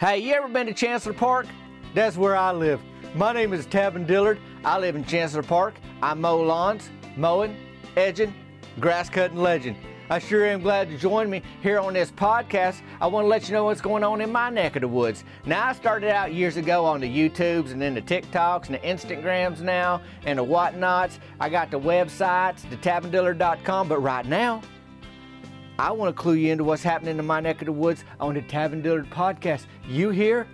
Hey, you ever been to Chancellor Park? That's where I live. My name is Tavin Dillard. I live in Chancellor Park. I mow lawns, mowing, edging, grass cutting legend. I sure am glad to join me here on this podcast. I want to let you know what's going on in my neck of the woods. Now, I started out years ago on the YouTubes and then the TikToks and the Instagrams now and the whatnots. I got the websites, the tavindillard.com, but right now, I want to clue you into what's happening in my neck of the woods on the Tavin Dillard podcast. You here?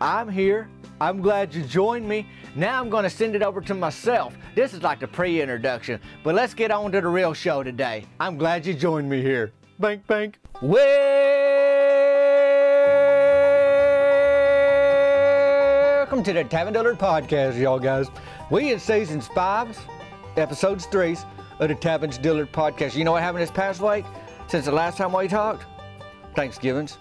I'm here. I'm glad you joined me. Now I'm going to send it over to myself. This is like the pre introduction, but let's get on to the real show today. I'm glad you joined me here. Bank, bank. Welcome to the Tavin Dillard podcast, y'all guys. We in seasons five, episodes three of the Tavin Dillard podcast. You know what happened this past week? Since the last time we talked? Thanksgivings.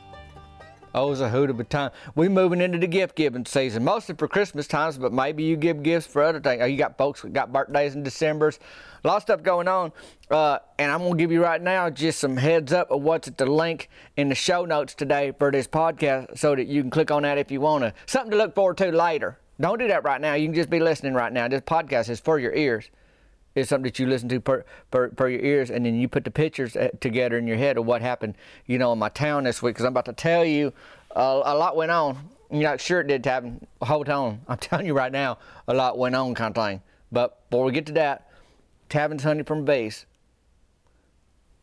Oh, it's a hoot of a time. We moving into the gift giving season, mostly for Christmas times, but maybe you give gifts for other things. Oh, you got folks that got birthdays in December's, a lot of stuff going on. Uh, and I'm gonna give you right now just some heads up of what's at the link in the show notes today for this podcast, so that you can click on that if you wanna. Something to look forward to later. Don't do that right now. You can just be listening right now. This podcast is for your ears is something that you listen to per, per, per your ears, and then you put the pictures uh, together in your head of what happened, you know, in my town this week. Because I'm about to tell you, uh, a lot went on. You're not sure it did happen. Hold on. I'm telling you right now, a lot went on, kind of thing. But before we get to that, Tavin's honey from bees.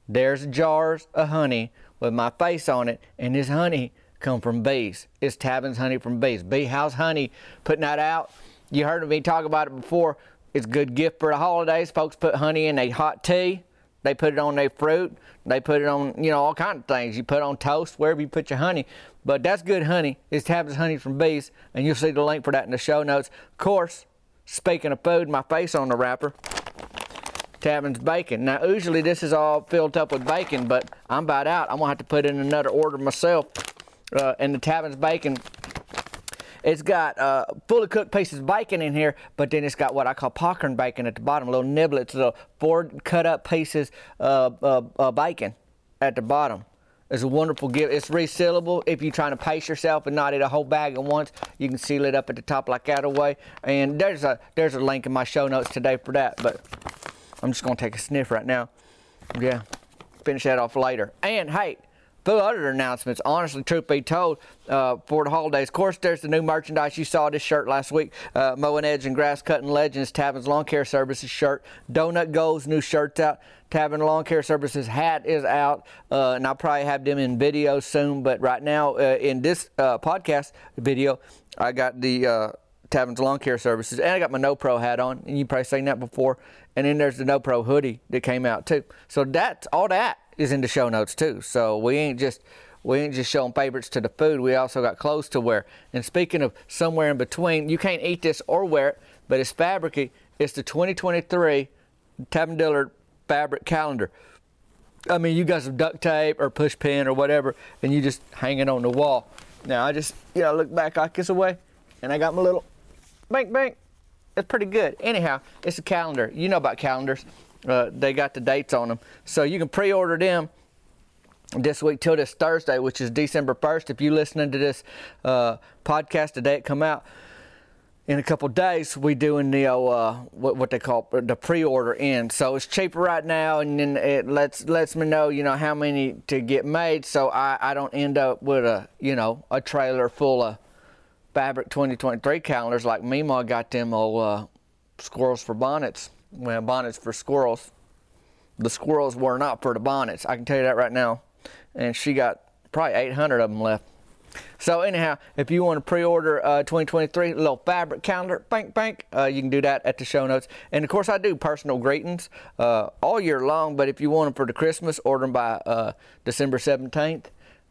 There's jars of honey with my face on it, and this honey come from bees. It's Tavin's honey from bees. Bee House Honey putting that out. You heard me talk about it before. It's a good gift for the holidays. Folks put honey in a hot tea. They put it on their fruit. They put it on, you know, all kinds of things. You put on toast, wherever you put your honey. But that's good honey. It's Tavin's honey from bees, and you'll see the link for that in the show notes. Of course, speaking of food, my face on the wrapper. Tavin's bacon. Now, usually this is all filled up with bacon, but I'm about out. I'm gonna have to put in another order myself. Uh, and the Tavin's bacon it's got uh, fully cooked pieces of bacon in here, but then it's got what I call popcorn bacon at the bottom, little niblets, little four cut up pieces of uh, uh, bacon at the bottom. It's a wonderful gift. It's resealable. If you're trying to pace yourself and not eat a whole bag at once, you can seal it up at the top like that away. And there's a there's a link in my show notes today for that. But I'm just gonna take a sniff right now. Yeah, finish that off later. And hey, few other announcements. Honestly, truth be told, uh, for the holidays, of course, there's the new merchandise. You saw this shirt last week, uh, Mowing Edge and Grass Cutting Legends, Tavin's Lawn Care Services shirt. Donut Goals, new shirts out. Tavin Lawn Care Services hat is out, uh, and I'll probably have them in video soon. But right now, uh, in this uh, podcast video, I got the uh, Tavin's Lawn Care Services, and I got my No Pro hat on, and you've probably seen that before. And then there's the No Pro hoodie that came out too. So that's all that is in the show notes too. So we ain't just we ain't just showing favorites to the food. We also got clothes to wear. And speaking of somewhere in between, you can't eat this or wear it, but it's fabricy. It's the 2023 Tavin Dillard fabric calendar. I mean, you got some duct tape or push pin or whatever, and you just hang it on the wall. Now I just, you know, look back I kiss away, and I got my little bank bank. It's pretty good. Anyhow, it's a calendar. You know about calendars. Uh, they got the dates on them. So you can pre order them this week till this Thursday, which is December 1st. If you're listening to this uh, podcast today, it come out in a couple days. We doing the uh, what, what they call the pre-order in. So it's cheaper right now, and then it lets lets me know you know how many to get made, so I, I don't end up with a you know a trailer full of fabric 2023 calendars like Meemaw got them old uh, squirrels for bonnets well, bonnets for squirrels. The squirrels were not for the bonnets. I can tell you that right now. And she got probably 800 of them left. So anyhow, if you want to pre-order uh, 2023 little fabric calendar, bank bank, uh, you can do that at the show notes. And of course, I do personal greetings uh, all year long. But if you want them for the Christmas, order them by uh, December 17th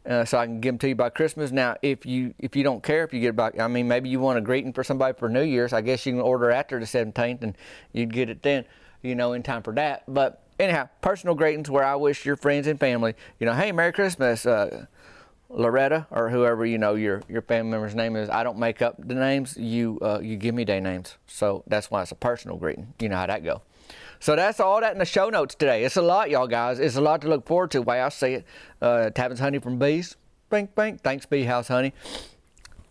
uh, so I can give them to you by Christmas. Now, if you if you don't care if you get it by, I mean, maybe you want a greeting for somebody for New Year's. I guess you can order after the 17th, and you'd get it then, you know, in time for that. But anyhow, personal greetings where I wish your friends and family, you know, hey, Merry Christmas. Uh, Loretta or whoever you know your your family member's name is. I don't make up the names. You uh, you give me their names, so that's why it's a personal greeting. You know how that go. So that's all that in the show notes today. It's a lot, y'all guys. It's a lot to look forward to. Way I see it, uh, Tavin's honey from bees. Bink, bink. Thanks, Bee House Honey.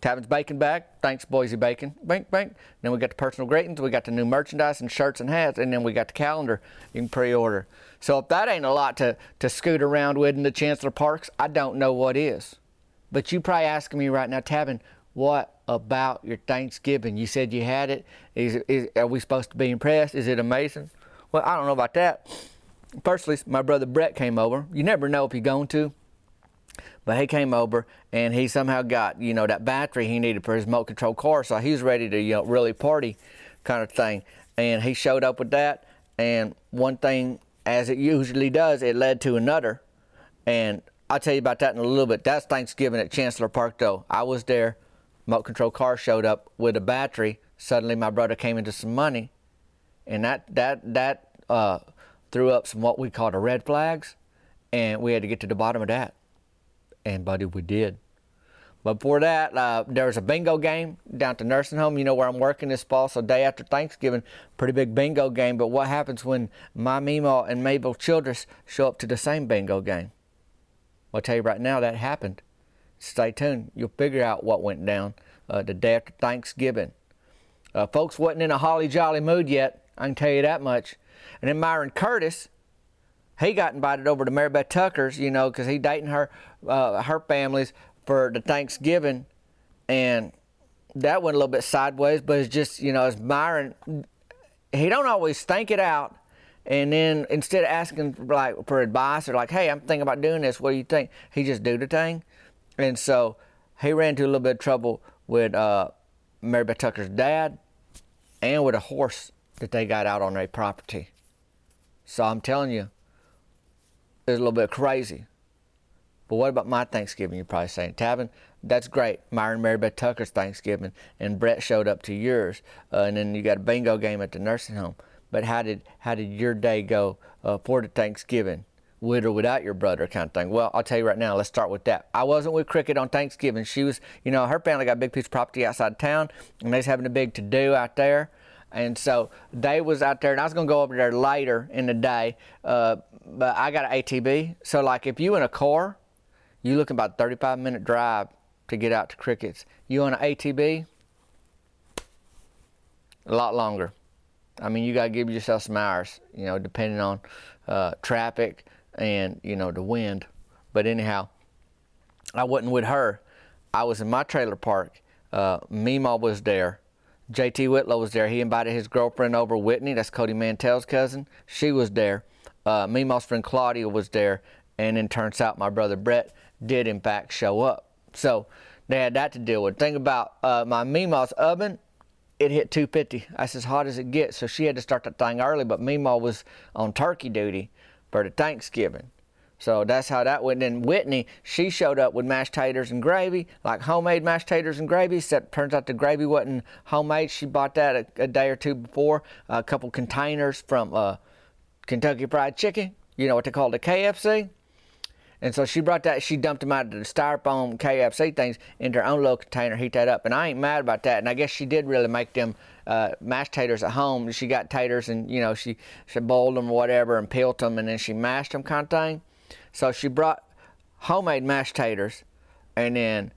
Tavin's Bacon bag. Thanks, Boise Bacon. Bank, bank. Then we got the personal greetings. We got the new merchandise and shirts and hats. And then we got the calendar you can pre order. So if that ain't a lot to, to scoot around with in the Chancellor Parks, I don't know what is. But you probably asking me right now, Tavin, what about your Thanksgiving? You said you had it. Is, is, are we supposed to be impressed? Is it amazing? Well, I don't know about that. Personally, my brother Brett came over. You never know if you're going to. But he came over and he somehow got, you know, that battery he needed for his remote control car. So he was ready to, you know, really party kind of thing. And he showed up with that. And one thing, as it usually does, it led to another. And I'll tell you about that in a little bit. That's Thanksgiving at Chancellor Park, though. I was there. Remote control car showed up with a battery. Suddenly, my brother came into some money. And that, that, that uh, threw up some what we call the red flags. And we had to get to the bottom of that and buddy, we did. But before that, uh, there was a bingo game down at the nursing home. You know where I'm working this fall, so day after Thanksgiving, pretty big bingo game. But what happens when my Meemaw and Mabel Childress show up to the same bingo game? I'll tell you right now that happened. Stay tuned. You'll figure out what went down uh, the day after Thanksgiving. Uh, folks wasn't in a holly jolly mood yet. I can tell you that much. And then Myron Curtis, he got invited over to Mary Beth Tucker's, you know, because he dating her, uh, her families for the Thanksgiving, and that went a little bit sideways. But it's just, you know, as Myron, he don't always think it out, and then instead of asking for, like for advice or like, hey, I'm thinking about doing this, what do you think? He just do the thing, and so he ran into a little bit of trouble with uh, Mary Beth Tucker's dad, and with a horse that they got out on their property. So I'm telling you, it's a little bit crazy. But what about my Thanksgiving? You're probably saying, Tavin, that's great. Myron Mary Beth Tucker's Thanksgiving, and Brett showed up to yours, uh, and then you got a bingo game at the nursing home. But how did how did your day go uh, for the Thanksgiving, with or without your brother, kind of thing? Well, I'll tell you right now. Let's start with that. I wasn't with Cricket on Thanksgiving. She was, you know, her family got a big piece of property outside town, and they was having a big to do out there. And so they was out there, and I was gonna go over there later in the day. Uh, but I got an ATV. So like if you in a car, you looking about 35 minute drive to get out to Crickets. You on an ATV, a lot longer. I mean, you got to give yourself some hours, you know, depending on uh, traffic and, you know, the wind. But anyhow, I wasn't with her. I was in my trailer park. Uh, Meemaw was there. JT Whitlow was there. He invited his girlfriend over, Whitney. That's Cody Mantell's cousin. She was there uh, Meemaw's friend Claudia was there, and then turns out my brother Brett did in fact show up. So they had that to deal with. Think about uh, my Meemaw's oven. It hit 250. That's as hot as it gets. So she had to start that thing early, but Meemaw was on turkey duty for the Thanksgiving. So that's how that went. And Whitney, she showed up with mashed taters and gravy, like homemade mashed taters and gravy. Except turns out the gravy wasn't homemade. She bought that a, a day or two before. A couple containers from uh, Kentucky Fried Chicken, you know what they call the KFC. And so she brought that, she dumped them out of the styrofoam KFC things into her own little container, heat that up. And I ain't mad about that. And I guess she did really make them uh, mashed taters at home. She got taters and, you know, she, she boiled them or whatever and peeled them and then she mashed them kind of thing. So she brought homemade mashed taters and then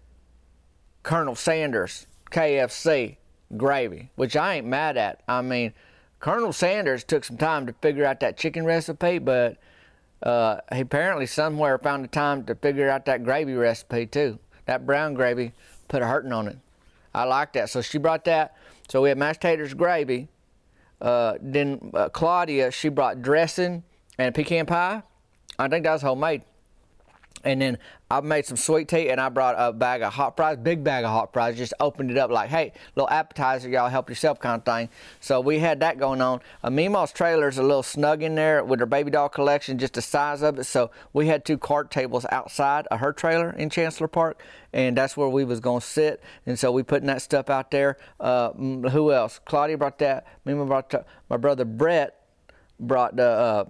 Colonel Sanders KFC gravy, which I ain't mad at. I mean, Colonel Sanders took some time to figure out that chicken recipe, but uh, he apparently somewhere found the time to figure out that gravy recipe too. That brown gravy put a hurting on it. I like that. So she brought that. So we had mashed taters, gravy. Uh, then uh, Claudia, she brought dressing and pecan pie. I think that was homemade. And then I made some sweet tea and I brought a bag of hot fries, big bag of hot fries, just opened it up like, hey, little appetizer, y'all help yourself kind of thing. So we had that going on. Uh, Meemaw's trailer is a little snug in there with her baby doll collection, just the size of it. So we had two cart tables outside of her trailer in Chancellor Park, and that's where we was going to sit. And so we putting that stuff out there. Uh, who else? Claudia brought that. Meemaw brought. My brother Brett brought the, uh,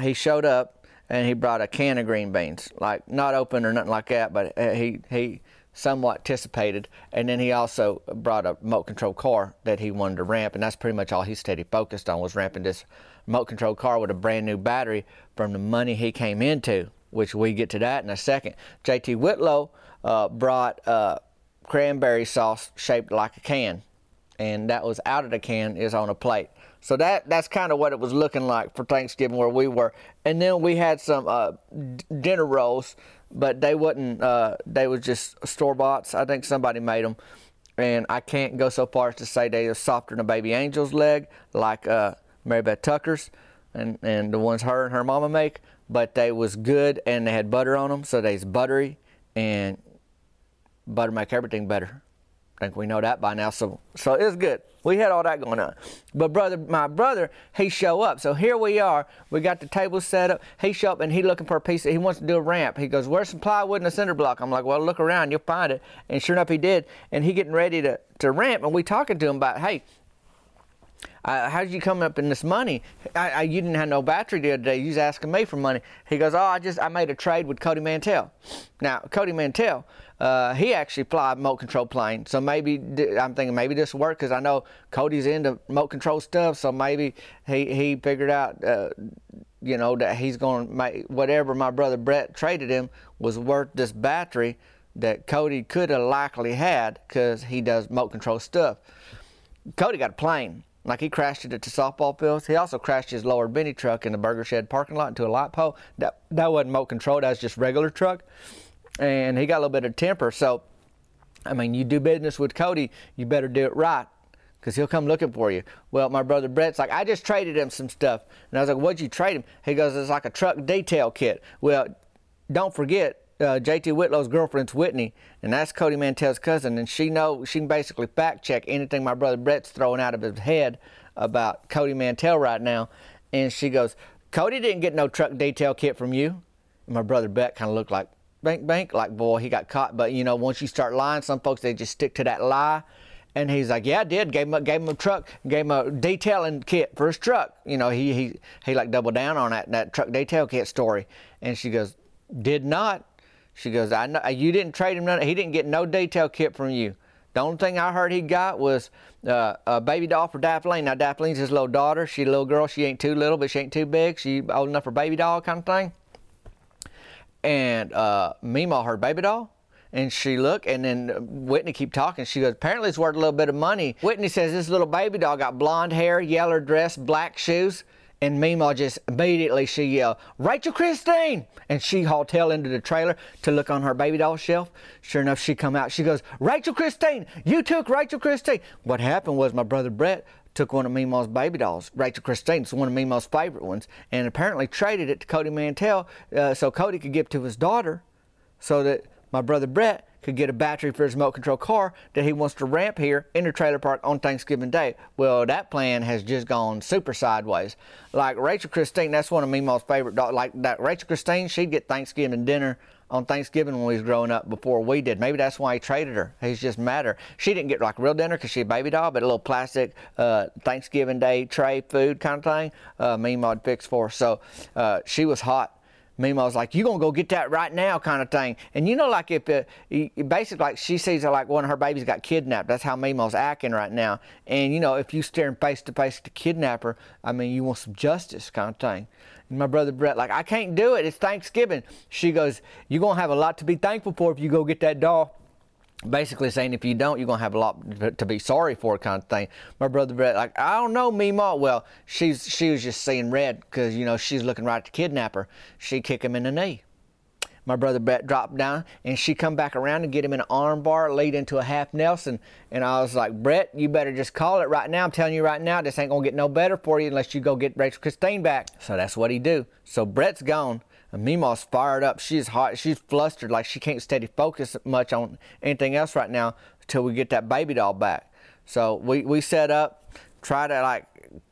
he showed up and he brought a can of green beans, like not open or nothing like that, but uh, he he somewhat anticipated. And then he also brought a remote control car that he wanted to ramp, and that's pretty much all he steady focused on was ramping this remote control car with a brand new battery from the money he came into, which we get to that in a second. JT Whitlow uh, brought uh, cranberry sauce shaped like a can, and that was out of the can is on a plate. So that that's kind of what it was looking like for Thanksgiving where we were. And then we had some uh, dinner rolls, but they wasn't. Uh, they was just store boughts. I think somebody made them, and I can't go so far as to say they are softer than a baby angel's leg, like uh, Mary Beth Tucker's, and and the ones her and her mama make. But they was good, and they had butter on them, so they's buttery, and butter make everything better. I think we know that by now. So so it's good. We had all that going on. But brother, my brother, he show up. So here we are. We got the table set up. He show up and he looking for a piece. Of, he wants to do a ramp. He goes, "Where's some plywood and a cinder block?" I'm like, "Well, look around. You'll find it." And sure enough, he did. And he getting ready to to ramp. And we talking to him about, "Hey, uh, how did you come up in this money? I, I, you didn't have no battery the other day. You was asking me for money. He goes, oh, I just I made a trade with Cody Mantell. Now Cody Mantell, uh, he actually fly a remote control plane. So maybe I'm thinking maybe this will work because I know Cody's into remote control stuff. So maybe he he figured out. Uh, you know that he's going to make whatever my brother Brett traded him was worth this battery that Cody could have likely had because he does remote control stuff. Cody got a plane. Like he crashed it at the softball fields. He also crashed his lower Benny truck in the burger shed parking lot into a light pole. That that wasn't remote control. That was just regular truck, and he got a little bit of temper. So, I mean, you do business with Cody, you better do it right, because he'll come looking for you. Well, my brother Brett's like, I just traded him some stuff, and I was like, what'd you trade him? He goes, it's like a truck detail kit. Well, don't forget, uh, JT Whitlow's girlfriend's Whitney, and that's Cody Mantell's cousin, and she know she can basically fact check anything my brother Brett's throwing out of his head about Cody Mantell right now. And she goes, Cody didn't get no truck detail kit from you. And my brother Brett kind of looked like bank bank, like boy, he got caught. But you know, once you start lying, some folks they just stick to that lie. And he's like, yeah, I did. Gave him a, gave him a truck, gave him a detailing kit for his truck. You know, he he he like doubled down on that that truck detail kit story. And she goes, did not. She goes, I know you didn't trade him none. He didn't get no detail kit from you. The only thing I heard he got was uh, a baby doll for Daphne. Now Daphne's his little daughter. She's a little girl. She ain't too little, but she ain't too big. She old enough for baby doll kind of thing. And uh, Meemaw heard baby doll. And she looked, and then Whitney keep talking. She goes, apparently it's worth a little bit of money. Whitney says this little baby doll got blonde hair, yellow dress, black shoes. And Meemaw just immediately she yelled, Rachel Christine! And she hauled tail into the trailer to look on her baby doll shelf. Sure enough, she come out. She goes, Rachel Christine, you took Rachel Christine. What happened was my brother Brett took one of Meemaw's baby dolls, Rachel Christine. It's one of Meemaw's favorite ones, and apparently traded it to Cody Mantell uh, so Cody could give it to his daughter, so that my brother Brett could get a battery for his remote control car that he wants to ramp here in the trailer park on Thanksgiving Day. Well, that plan has just gone super sideways. Like Rachel Christine, that's one of Meemaw's favorite dogs. Like that Rachel Christine, she'd get Thanksgiving dinner on Thanksgiving when we was growing up before we did. Maybe that's why he traded her. He's just mad her. She didn't get like real dinner because she a baby doll, but a little plastic uh, Thanksgiving Day tray food kind of thing. Uh, Meemaw would fix for her. So uh, she was hot Meemaw was like, "You gonna go get that right now?" kind of thing. And you know, like if uh, it, basically like she sees it like one of her babies got kidnapped. That's how Meemaw's acting right now. And you know, if you staring face to face the kidnapper, I mean, you want some justice, kind of thing. And my brother Brett, like, I can't do it. It's Thanksgiving. She goes, "You're gonna have a lot to be thankful for if you go get that doll." Basically saying if you don't, you're gonna have a lot to be sorry for, kind of thing. My brother Brett, like I don't know, Meemaw. Well, she's she was just seeing red because you know she's looking right at the kidnapper. She kick him in the knee. My brother Brett dropped down and she come back around and get him in an arm bar, lead into a half Nelson. And I was like, Brett, you better just call it right now. I'm telling you right now, this ain't gonna get no better for you unless you go get Rachel Christine back. So that's what he do. So Brett's gone. And Meemaw's fired up. She's hot. She's flustered. Like she can't steady focus much on anything else right now until we get that baby doll back. So we, we set up, try to like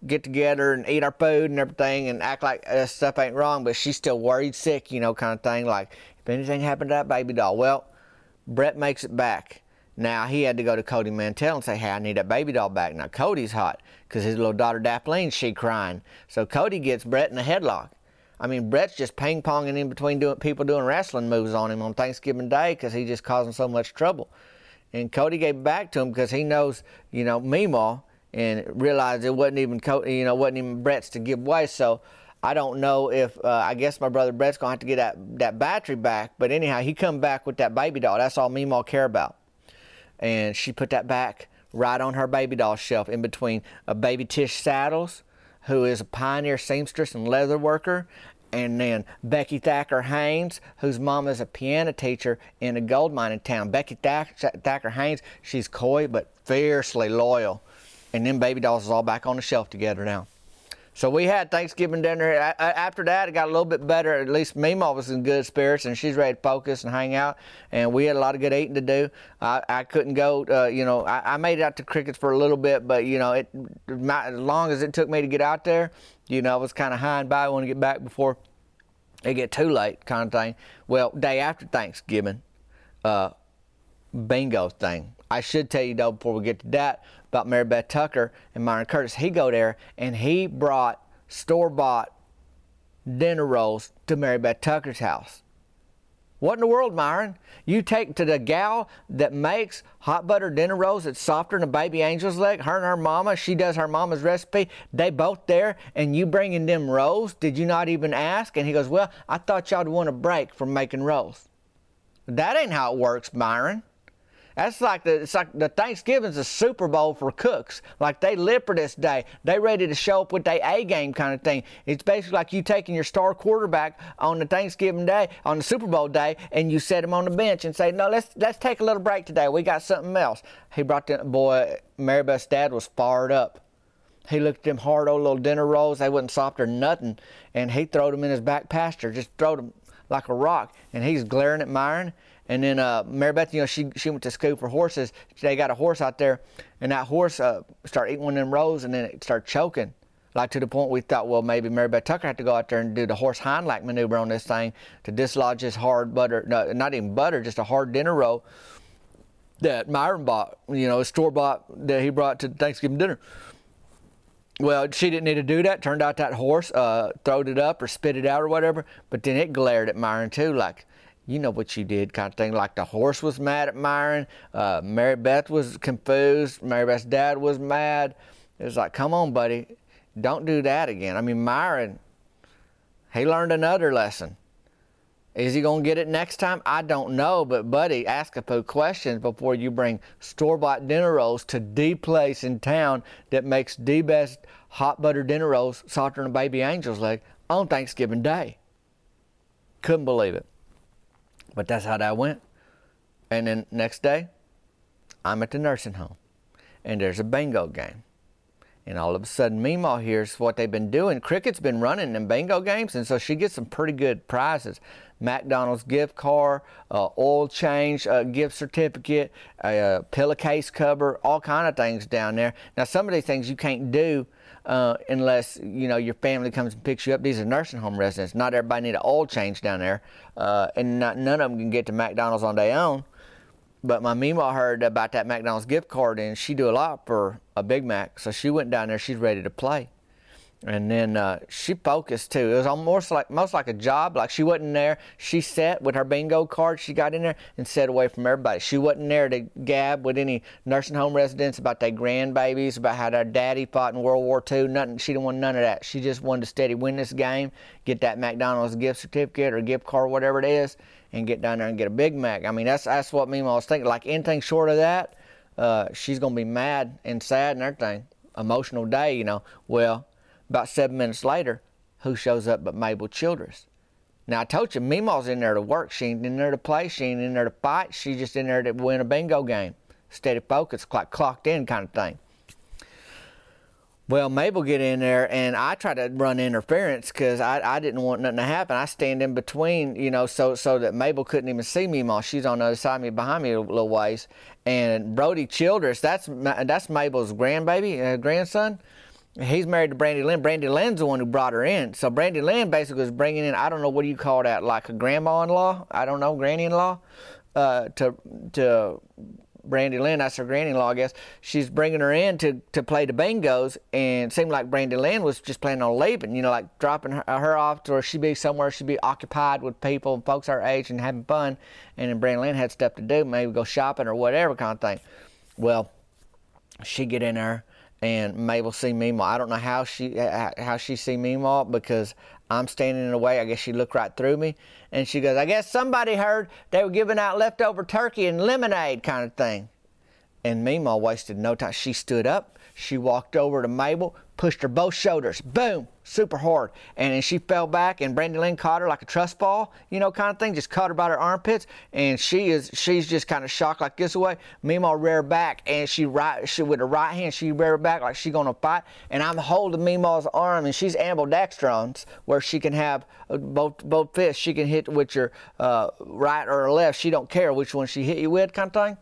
get together and eat our food and everything and act like uh, stuff ain't wrong, but she's still worried sick, you know, kind of thing. Like if anything happened to that baby doll. Well, Brett makes it back. Now he had to go to Cody Mantell and say, "Hey, I need that baby doll back." Now Cody's hot because his little daughter Daphne, she crying. So Cody gets Brett in a headlock. I mean, Brett's just ping ponging in between doing people doing wrestling moves on him on Thanksgiving Day because he just causing so much trouble. And Cody gave it back to him because he knows, you know, Meemaw and realized it wasn't even, you know, wasn't even Brett's to give away. So I don't know if uh, I guess my brother Brett's gonna have to get that that battery back. But anyhow, he come back with that baby doll. That's all Meemaw care about. and she put that back right on her baby doll shelf in between a baby Tish Saddles, who is a pioneer seamstress and leather worker, and then Becky Thacker Haynes, whose mom is a piano teacher in a gold mining town. Becky Thacker, Haynes, she's coy but fiercely loyal. And then baby dolls is all back on the shelf together now. So we had Thanksgiving dinner. After that, it got a little bit better. At least Meemaw was in good spirits, and she's ready to focus and hang out. And we had a lot of good eating to do. I, I couldn't go. Uh, you know, I, made it out to crickets for a little bit, but you know, it as long as it took me to get out there, you know, I was kind of high and by. I want to get back before it get too late, kind of thing. Well, day after Thanksgiving, uh, bingo thing. I should tell you though before we get to that about Mary Beth Tucker and Myron Curtis. He go there and he brought store bought dinner rolls to Mary Beth Tucker's house. What in the world, Myron? You take to the gal that makes hot butter dinner rolls that's softer than a baby angel's leg, her and her mama, she does her mama's recipe. They both there, and you bringing them rolls? Did you not even ask? And he goes, Well, I thought y'all'd want a break from making rolls. That ain't how it works, Myron. That's like the it's like the Thanksgiving's a Super Bowl for cooks. Like they live for this day. They ready to show up with their A game kind of thing. It's basically like you taking your star quarterback on the Thanksgiving day, on the Super Bowl day, and you set him on the bench and say, No, let's let's take a little break today. We got something else. He brought the boy Mary Beth's dad was fired up. He looked at them hard old little dinner rolls. They wasn't soft or nothing. And he throwed them in his back pasture, just throwed them like a rock. And he's glaring at Myron. And then uh, Mary Beth, you know, she she went to school for horses. They got a horse out there, and that horse uh, started eating one of them rows, and then it started choking. Like to the point we thought, well, maybe Mary Beth Tucker had to go out there and do the horse hind leg maneuver on this thing to dislodge this hard butter, no, not even butter, just a hard dinner roll that Myron bought, you know, store bought that he brought to Thanksgiving dinner. Well, she didn't need to do that. Turned out that horse uh, throwed it up or spit it out or whatever, but then it glared at Myron too, like, you know what you did kind of thing. Like the horse was mad at Myron. Uh, Mary Beth was confused. Mary Beth's dad was mad. It was like, come on, buddy, don't do that again. I mean, Myron, he learned another lesson. Is he going to get it next time? I don't know, but buddy, ask a few questions before you bring store-bought dinner rolls to the place in town that makes the best hot butter dinner rolls softer a baby angel's leg on Thanksgiving Day. Couldn't believe it. But that's how that went. And then next day, I'm at the nursing home and there's a bingo game. And all of a sudden, Meemaw hears what they've been doing. Cricket's been running them bingo games, and so she gets some pretty good prizes. McDonald's gift card, uh, oil change uh, gift certificate, a, a pillowcase cover, all kind of things down there. Now, some of these things you can't do uh, unless you know your family comes and picks you up. These are nursing home residents. Not everybody need an oil change down there, uh, and not, none of them can get to McDonald's on their own. But my Meemaw heard about that McDonald's gift card, and she do a lot for a Big Mac, so she went down there. She's ready to play. And then uh, she focused too. It was almost like most like a job. Like she wasn't there. She sat with her bingo card. She got in there and sat away from everybody. She wasn't there to gab with any nursing home residents about their grandbabies, about how their daddy fought in World War II. Nothing. She didn't want none of that. She just wanted to steady win this game, get that McDonald's gift certificate or gift card, whatever it is, and get down there and get a Big Mac. I mean, that's that's what me and I was thinking. Like anything short of that, uh, she's gonna be mad and sad and everything. Emotional day, you know. Well about seven minutes later, who shows up but Mabel Childress? Now I told you, Meemaw's in there to work. She ain't in there to play. She ain't in there to fight. She's just in there to win a bingo game. Steady focus, clocked in kind of thing. Well, Mabel get in there, and I try to run interference because I, I didn't want nothing to happen. I stand in between, you know, so so that Mabel couldn't even see me. While she's on the other side of me, behind me a little ways. And Brody Childress, that's that's Mabel's grandbaby, uh, grandson he's married to Brandy Lynn. Brandy Lynn's the one who brought her in. So Brandy Lynn basically was bringing in, I don't know, what do you call that, like a grandma-in-law? I don't know, granny-in-law? Uh, to to Brandy Lynn, that's her granny-in-law, I guess. She's bringing her in to, to play the bingos, and seemed like Brandy Lynn was just planning on leaving, you know, like dropping her, her off to where she'd be somewhere, she'd be occupied with people and folks our age and having fun, and then Brandy Lynn had stuff to do, maybe go shopping or whatever kind of thing. Well, she get in there, and Mabel see Meemaw. I don't know how she uh, uh, how she see Meemaw because I'm standing in the way. I guess she looked right through me, and she goes, "I guess somebody heard they were giving out leftover turkey and lemonade kind of thing." And Meemaw wasted no time. She stood up, she walked over to Mabel, pushed her both shoulders, boom, super hard. And then she fell back, and Brandy Lynn caught her like a trust fall, you know, kind of thing, just caught her by her armpits. And she is, she's just kind of shocked like this way. Meemaw rear back, and she right, she with her right hand, she rear back like she gonna fight. And I'm holding Meemaw's arm, and she's ambidextrons, where she can have uh, both both fists. She can hit with your uh, right or left. She don't care which one she hit you with, kind of thing.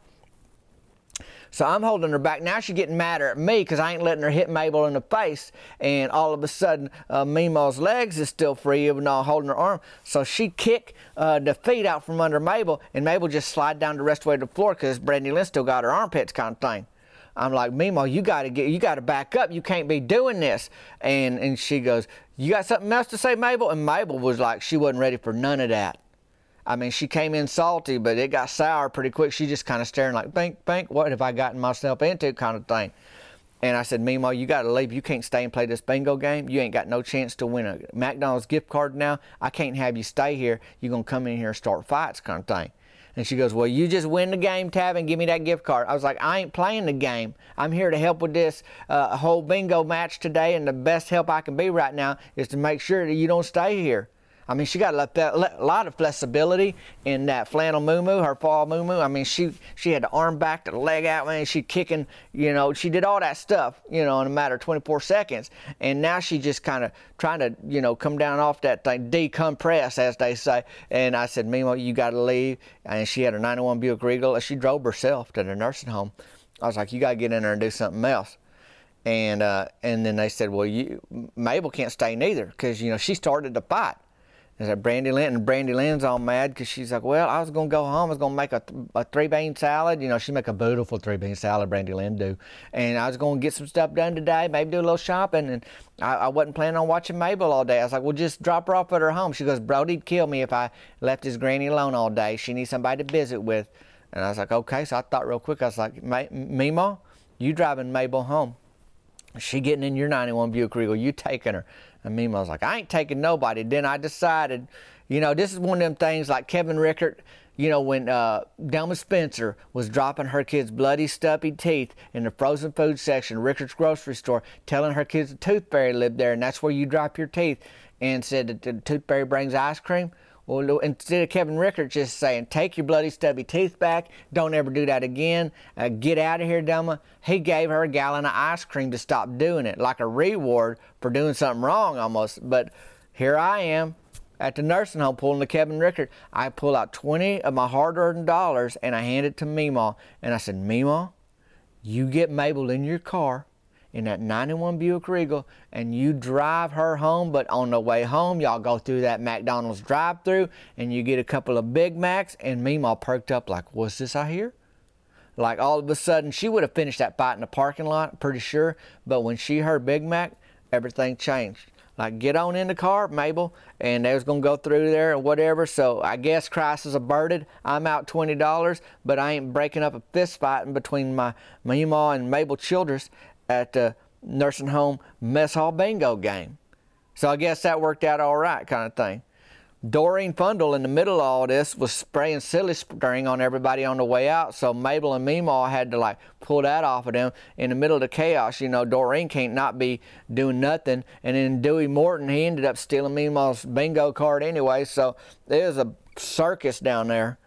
So I'm holding her back. Now she's getting madder at me because I ain't letting her hit Mabel in the face. And all of a sudden, uh, Meemaw's legs is still free, even though I'm holding her arm. So she kick uh, the feet out from under Mabel, and Mabel just slide down the rest of the way to the floor because Brandy Lynn still got her armpits kind of thing. I'm like, Meemaw, you gotta get, you gotta back up. You can't be doing this. And and she goes, you got something else to say, Mabel? And Mabel was like, she wasn't ready for none of that. I mean, she came in salty, but it got sour pretty quick. She just kind of staring like, "Bink, bink, what have I gotten myself into?" kind of thing. And I said, Meemaw, you got to leave. You can't stay and play this bingo game. You ain't got no chance to win a McDonald's gift card now. I can't have you stay here. You're going to come in here and start fights, kind of thing. And she goes, Well, you just win the game, Tab, and give me that gift card. I was like, I ain't playing the game. I'm here to help with this uh, whole bingo match today, and the best help I can be right now is to make sure that you don't stay here. I mean, she got a lot of flexibility in that flannel moo her fall moo I mean, she she had the arm back, the leg out, man. She kicking, you know, she did all that stuff, you know, in a matter of 24 seconds. And now she just kind of trying to, you know, come down off that thing, decompress, as they say. And I said, Meemaw, you got to leave. And she had a 91 Buick Regal. She drove herself to the nursing home. I was like, you got to get in there and do something else and uh, and then they said, well, you Mabel can't stay neither because you know she started the fight. Is that Brandy Lynn? And Brandy Lynn's all mad because she's like, well, I was going to go home. I was going to make a, a three bean salad. You know, she make a beautiful three bean salad, Brandy Lynn do. And I was going to get some stuff done today, maybe do a little shopping. And I, I, wasn't planning on watching Mabel all day. I was like, well, just drop her off at her home. She goes, Brody'd kill me if I left his granny alone all day. She needs somebody to visit with. And I was like, okay. So I thought real quick, I was like, Meemaw, you driving Mabel home. She getting in your 91 Buick Regal. You taking her. And Meemaw was like, I ain't taking nobody. Then I decided, you know, this is one of them things like Kevin Rickard, you know, when uh, Delma Spencer was dropping her kids' bloody, stumpy teeth in the frozen food section, Rickard's grocery store, telling her kids the tooth fairy lived there and that's where you drop your teeth, and said that the tooth fairy brings ice cream. Well, instead of Kevin Rickard just saying, take your bloody stubby teeth back, don't ever do that again, uh, get out of here, Delma, he gave her a gallon of ice cream to stop doing it, like a reward for doing something wrong almost. But here I am at the nursing home pulling the Kevin Rickard. I pull out 20 of my hard earned dollars and I hand it to Meemaw. And I said, Meemaw, you get Mabel in your car in that 91 Buick Regal and you drive her home, but on the way home, y'all go through that McDonald's drive through and you get a couple of Big Macs. And Meemaw perked up like, What's this I hear? Like all of a sudden, she would have finished that fight in the parking lot, pretty sure. But when she heard Big Mac, everything changed. Like, get on in the car, Mabel, and they was gonna go through there and whatever. So I guess Christ is averted. I'm out twenty dollars, but I ain't breaking up a fist fight between my Meemaw and Mabel Childress at the nursing home mess hall bingo game. So I guess that worked out all right, kind of thing. Doreen Fundle in the middle of all this was spraying silly string on everybody on the way out. So Mabel and Meemaw had to like pull that off of them in the middle of the chaos. You know, Doreen can't not be doing nothing. And then Dewey Morton, he ended up stealing Meemaw's bingo card anyway. So there was a circus down there.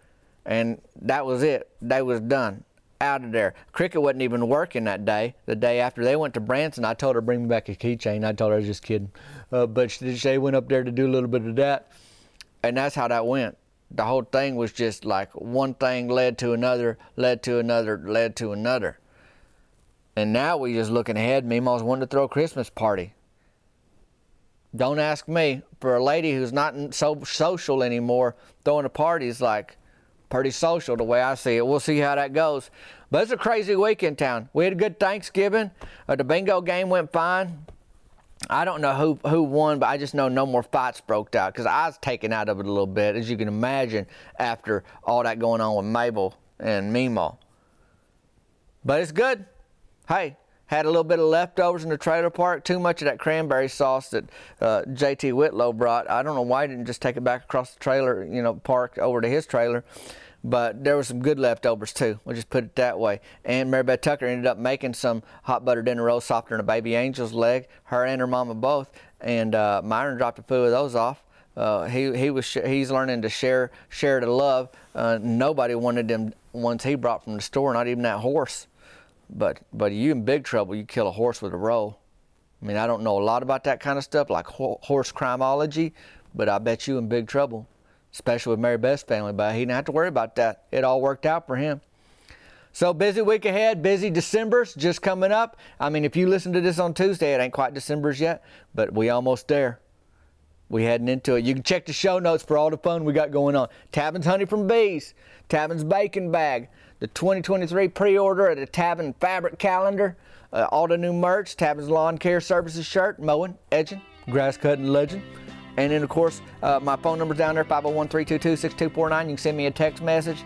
And that was it. They was done out of there. Cricket wasn't even working that day. The day after they went to Branson, I told her bring me back a keychain. I told her I was just kidding, uh, but she, she went up there to do a little bit of that, and that's how that went. The whole thing was just like one thing led to another, led to another, led to another. And now we're just looking ahead. Meemaw's wanting to throw a Christmas party. Don't ask me. For a lady who's not so social anymore, throwing a party is like pretty social the way I see it. We'll see how that goes. But it's a crazy week in town. We had a good Thanksgiving. Uh, the bingo game went fine. I don't know who who won, but I just know no more fights broke out because I was taken out of it a little bit, as you can imagine, after all that going on with Mabel and Meemaw. But it's good. Hey, had a little bit of leftovers in the trailer park. Too much of that cranberry sauce that uh, JT Whitlow brought. I don't know why he didn't just take it back across the trailer, you know, park over to his trailer. but there was some good leftovers too. We'll just put it that way. And Mary Beth Tucker ended up making some hot butter dinner rolls softer than a baby angel's leg. Her and her mama both. And uh, Myron dropped a few of those off. Uh, he he was he's learning to share share the love. Uh, nobody wanted them ones he brought from the store, not even that horse. But but you in big trouble. You kill a horse with a roll. I mean, I don't know a lot about that kind of stuff, like ho- horse crimeology, but I bet you in big trouble, especially with Mary Beth's family. But he didn't have to worry about that. It all worked out for him. So busy week ahead, busy December's just coming up. I mean, if you listen to this on Tuesday, it ain't quite December's yet, but we almost there. We heading into it. You can check the show notes for all the fun we got going on. Tavin's Honey from Bees, Tavin's Bacon Bag, the 2023 pre-order of the Tavin Fabric Calendar, uh, all the new merch, Tavin's Lawn Care Services shirt, mowing, edging, grass cutting legend. And then, of course, uh, my phone number's down there, 501-322-6249. You can send me a text message.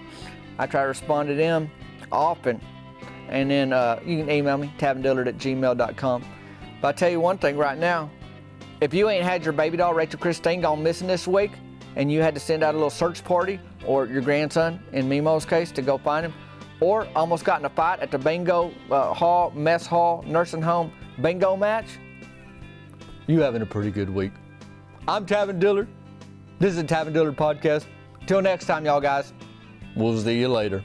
I try to respond to them often. And then uh, you can email me, tavindillard at gmail.com. But I tell you one thing right now, if you ain't had your baby doll, Rachel Christine, gone missing this week, and you had to send out a little search party, or your grandson, in Meemaw's case, to go find him, or almost got in a fight at the bingo uh, hall, mess hall, nursing home bingo match, you having a pretty good week. I'm Tavin Dillard. This is the Tavin Dillard Podcast. Till next time, y'all guys. We'll see you later.